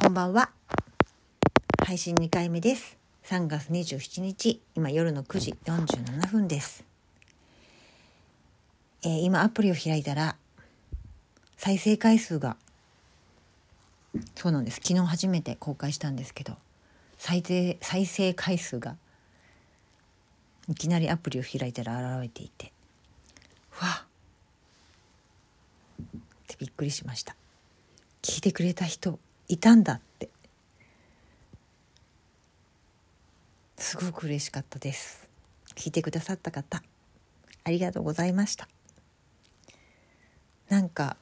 こんばんは。配信2回目です。3月27日、今夜の9時47分です。えー今アプリを開いたら、再生回数が、そうなんです。昨日初めて公開したんですけど、再生、再生回数が、いきなりアプリを開いたら現れていて、わっってびっくりしました。聞いてくれた人いたんだって。すごく嬉しかったです。聞いてくださった方ありがとうございました。なんか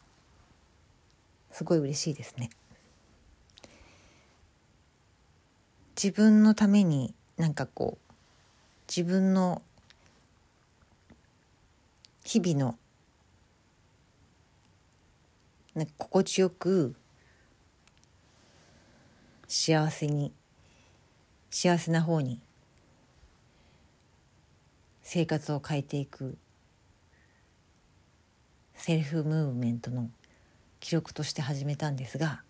すごい嬉しいですね。自分のためになんかこう自分の日々のなんか心地よく幸せに幸せな方に生活を変えていくセルフムーブメントの記録として始めたんですが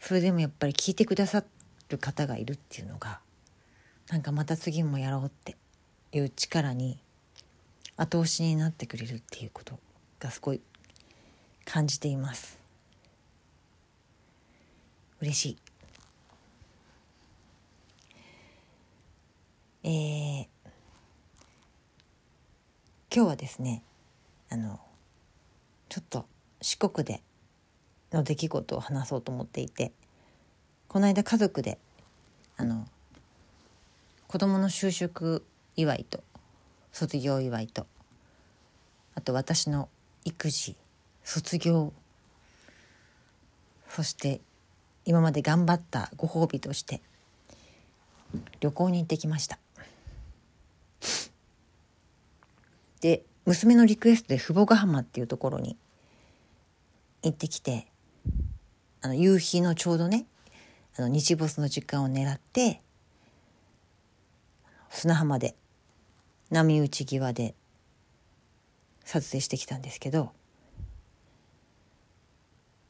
それでもやっぱり聞いてくださる方がいるっていうのがなんかまた次もやろうっていう力に後押しになってくれるっていうことがすごい感じています。嬉しい。えー、今日はですねあのちょっと四国での出来事を話そうと思っていてこの間家族であの子供の就職祝いと卒業祝いとあと私の育児卒業そして今まで頑張ったご褒美として旅行に行ってきました。で娘のリクエストで父母ヶ浜っていうところに行ってきてあの夕日のちょうどねあの日没の時間を狙って砂浜で波打ち際で撮影してきたんですけど、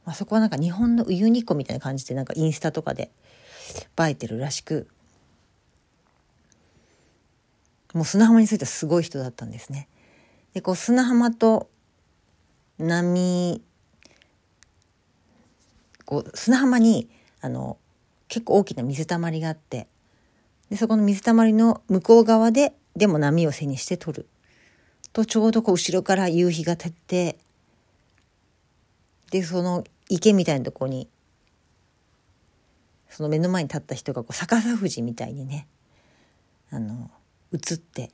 まあ、そこはなんか日本のウユニ湖みたいな感じでなんかインスタとかで映えてるらしくもう砂浜についてはすごい人だったんですね。でこう砂浜と波こう砂浜にあの結構大きな水たまりがあってでそこの水たまりの向こう側ででも波を背にして撮るとちょうどこう後ろから夕日が照ってでその池みたいなとこにその目の前に立った人がこう逆さ富士みたいにねあの映って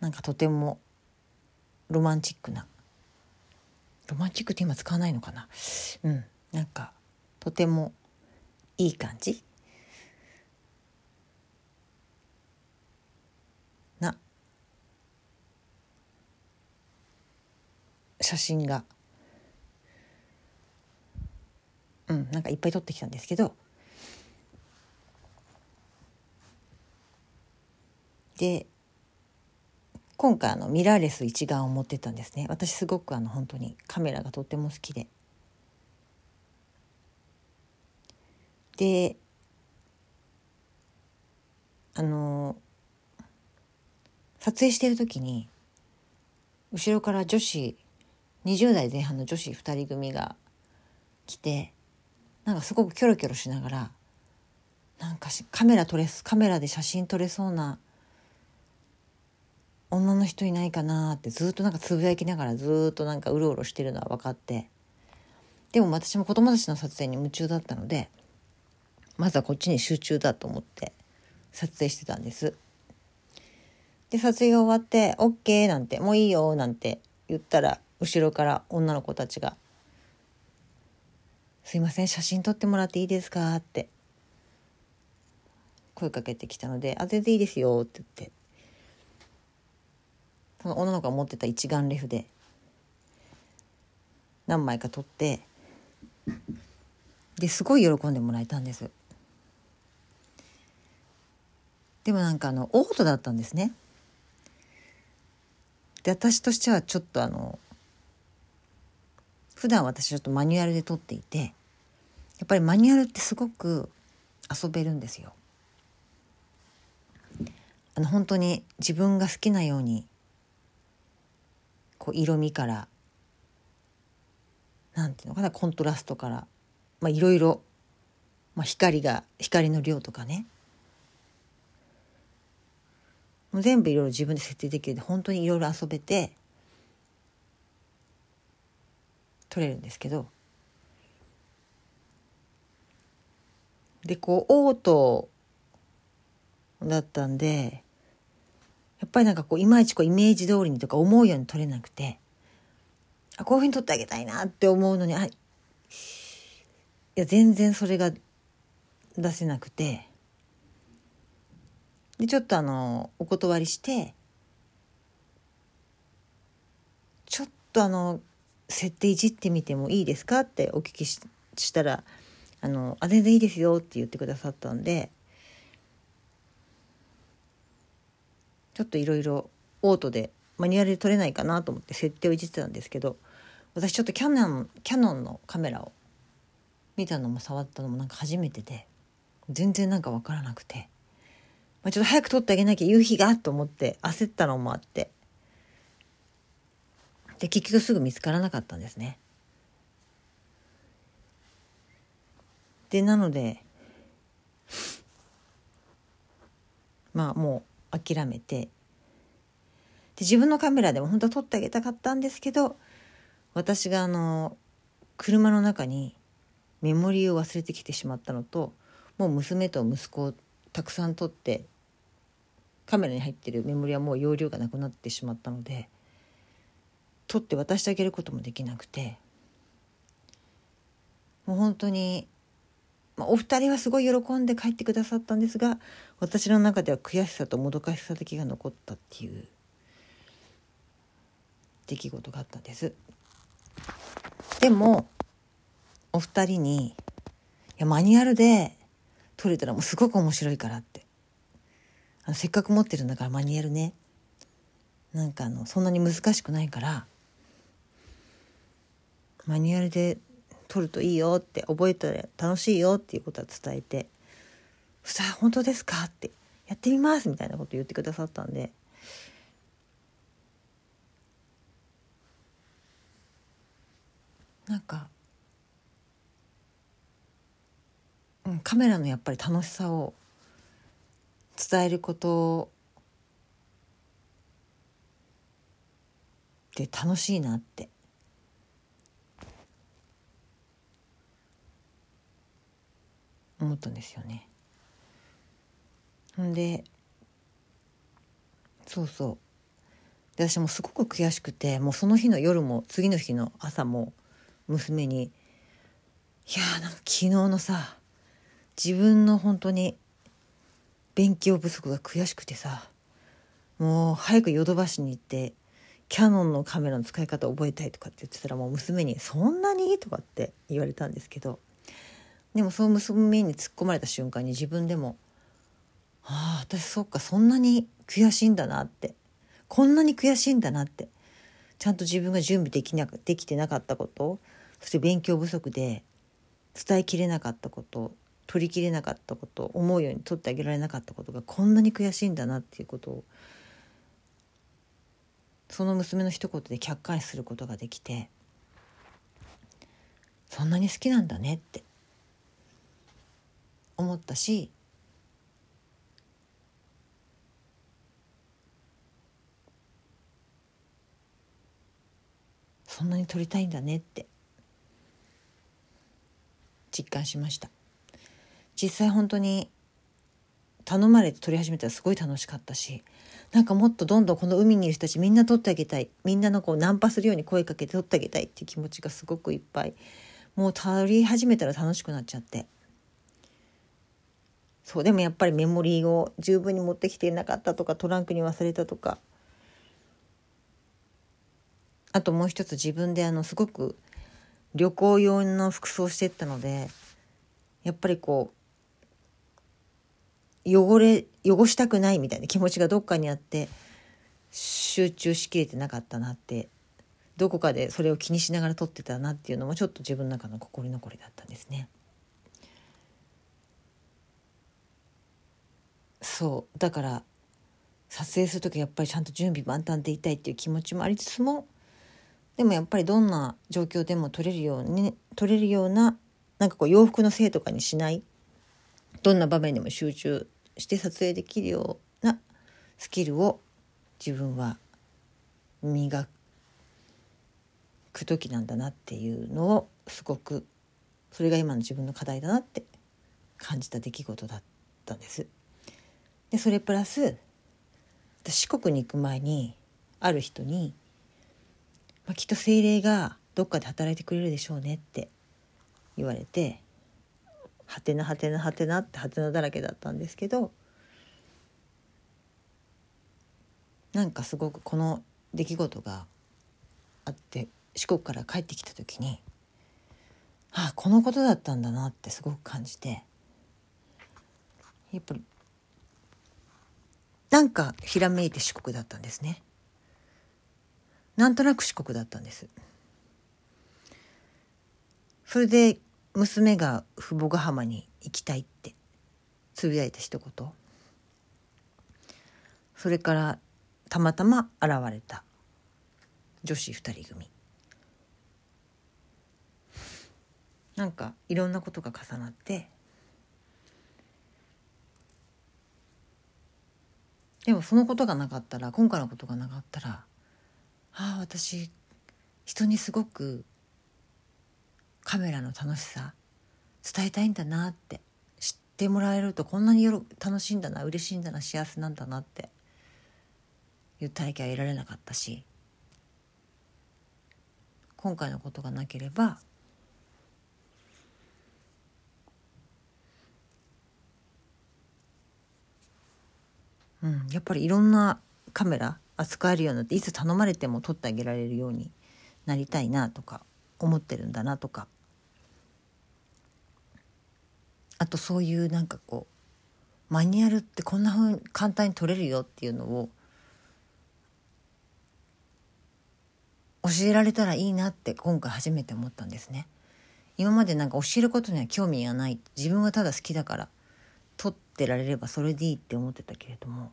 なんかとてもロマンチックな。ロマンチックって今使わないのかな？うん。なんかとてもいい感じ？な。写真が。うんなんかいっぱい撮ってきたんですけど。で今回あのミラーレス一眼を持ってったんですね。私すごくあの本当にカメラがとっても好きで。であの撮影してる時に後ろから女子20代前半の女子2人組が来てなんかすごくキョロキョロしながらなんかしカメラ撮れカメラで写真撮れそうな女の人いないかなってずっとなんかつぶやきながらずっとなんかうろうろしてるのは分かってでも私も子供たちの撮影に夢中だったのでまずはこっちに集中だと思って撮影してたんです。で撮影が終わって「OK」なんて「もういいよ」なんて言ったら後ろから女の子たちが「すいません写真撮ってもらっていいですか?」って。声かけてきたので「あ全然いいですよ」って言って。その女の子が持ってた一眼レフで何枚か撮ってですごい喜んでもらえたんです。でもなんかあのオートだったんですね。で私としてはちょっとあの普段私ちょっとマニュアルで撮っていてやっぱりマニュアルってすごく遊べるんですよ。あの本当に自分が好きなようにこう色味からなんていうのかなコントラストからまあいろいろ、まあ、光が光の量とかねもう全部いろいろ自分で設定できるで本当にいろいろ遊べて撮れるんですけどでこうオートだったんでやっぱりなんかこういまいちこうイメージ通りにとか思うように撮れなくてあこういうふうに撮ってあげたいなって思うのにあいや全然それが出せなくてでちょっとあのお断りしてちょっとあの設定いじってみてもいいですか？ってお聞きしたらあのあ全然いいですよって言ってくださったんでちょっといろいろオートでマニュアルで撮れないかなと思って設定をいじってたんですけど私ちょっとキャノンキャノンのカメラを見たのも触ったのもなんか初めてで全然なんか分からなくてまあ、ちょっと早く撮ってあげなきゃ夕日がと思って焦ったのもあってで結局すぐ見つからなかったんですね。でなのでまあもう諦めてで自分のカメラでも本当は撮ってあげたかったんですけど私があの車の中にメモリーを忘れてきてしまったのともう娘と息子をたくさん撮ってカメラに入ってるメモリはもう容量がなくなってしまったので撮って渡してあげることもできなくて。もう本当に、まあ、お二人はすごい喜んで帰ってくださったんですが私の中では悔しさともどかしさだけが残ったっていう出来事があったんです。でもお二人にいやマニュアルで撮れたらもうすごく面白いからって。あのせっかく持ってるんだからマニュアルね。なんかあのそんなに難しくないからマニュアルで取るといいよって覚えたら楽しいよっていうことは伝えて「さあ本当ですか?」って「やってみます」みたいなこと言ってくださったんでなんか、うん、カメラのやっぱり楽しさを伝えることって楽しいなって思ったんですよね。ほんでそうそうで私もすごく悔しくてもうその日の夜も次の日の朝も娘に「いやーなんか昨日のさ自分の本当に勉強不足が悔しくてさもう早くヨドバシに行ってキャノンのカメラの使い方覚えたいとかって言ってたらもう娘に「そんなに?」とかって言われたんですけどでもその娘に突っ込まれた瞬間に自分でも「ああ私そっかそんなに悔しいんだな」って。こんなに悔しいんだなって。ちゃんと自分が準備できなくできてなかったこと。そして勉強不足で伝えきれなかったこと。取りきれなかったこと。思うように取ってあげられなかったことがこんなに悔しいんだなっていうことをその娘の一言で客観視することができてそんなに好きなんだねって。思ったしそんなに撮りたいんだねって実感しました。実際本当に頼まれて撮り始めたらすごい楽しかったしなんかもっとどんどんこの海にいる人たちみんな撮ってあげたいみんなのこうナンパするように声かけて撮ってあげたいっていう気持ちがすごくいっぱいもう撮り始めたら楽しくなっちゃってそうでもやっぱりメモリーを十分に持ってきていなかったとかトランクに忘れたとかあともう一つ自分であのすごく旅行用の服装してったのでやっぱりこう汚れ汚したくないみたいな気持ちがどっかにあって集中しきれてなかったなってどこかでそれを気にしながら撮ってたなっていうのもちょっと自分の中の心残りだったんですね。そうだから撮影する時はやっぱりちゃんと準備万端でいたいっていう気持ちもありつつもでもやっぱりどんな状況でも撮れるように撮れるようななんかこう洋服のせいとかにしないどんな場面でも集中して撮影できるようなスキルを自分は磨く時なんだなっていうのをすごくそれが今の自分の課題だなって感じた出来事だったんです。でそれプラス私四国に行く前にある人に、まあ、きっと精霊がどっかで働いてくれるでしょうねって言われてはてなはてなはてなってはてなだらけだったんですけどなんかすごくこの出来事があって四国から帰ってきた時にああこのことだったんだなってすごく感じてやっぱりなんかひらめいて四国だったんですね。なんとなく四国だったんです。それで娘が父母ヶ浜に行きたいってつぶやいた一言。それからたまたま現れた。女子二人組。なんかいろんなことが重なってでもそのことがなかったら今回のことがなかったらああ私人にすごくカメラの楽しさ伝えたいんだなって知ってもらえるとこんなによろ楽しいんだな嬉しいんだな幸せなんだなっていう体験は得られなかったし今回のことがなければうん、やっぱりいろんなカメラ扱えるようになっていつ頼まれても撮ってあげられるようになりたいなとか思ってるんだなとかあとそういうなんかこうマニュアルってこんなふうに簡単に撮れるよっていうのを教えられたらいいなって今回初めて思ったんですね。今までなんか教えることには興味がない自分がただ好きだから撮ってられればそれでいいって思ってたけれども。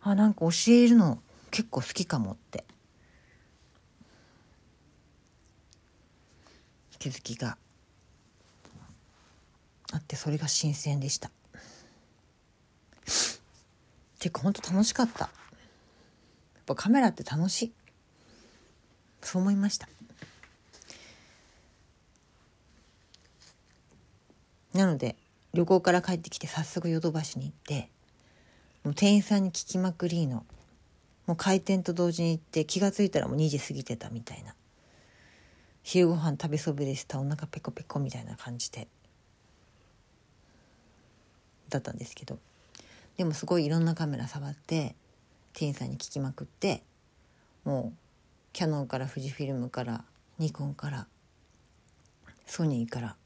あなんか教えるの結構好きかもって。気づきが。あってそれが新鮮でした。ていうか本当楽しかった。やっぱカメラって楽しい。そう思いました。なので旅行から帰ってきて早速ヨドバシに行ってもう店員さんに聞きまくりのもう開店と同時に行って気が付いたらもう2時過ぎてたみたいな。昼ご飯食べそびれした。お腹ペコペコみたいな感じで。だったんですけど。でもすごいいろんなカメラ触って店員さんに聞きまくってもうキャノンから富士フィルムからニコンからソニーから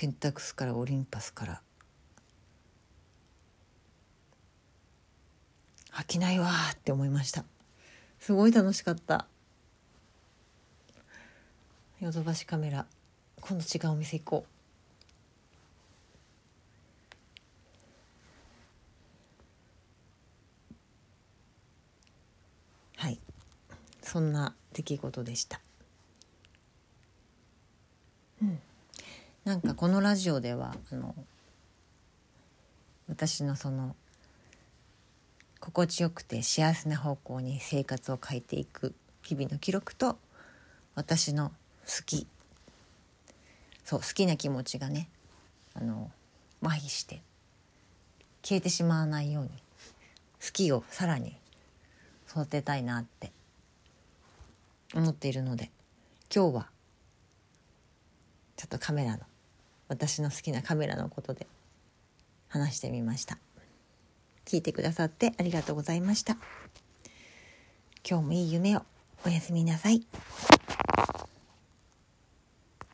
ペンタクスからオリンパスから。飽きないわって思いました。すごい楽しかった。ヨドバシカメラ。今度違うお店行こう。はい。そんな出来事でしたうんなんかこのラジオではあの私のその心地よくて幸せな方向に生活を変えていく日々の記録と私の好きそう好きな気持ちがねあの麻痺して消えてしまわないように好きをさらに育てたいなって思っているので今日はちょっとカメラの私の好きなカメラのことで話してみました。聞いてくださってありがとうございました。今日もいい夢を。おやすみなさい。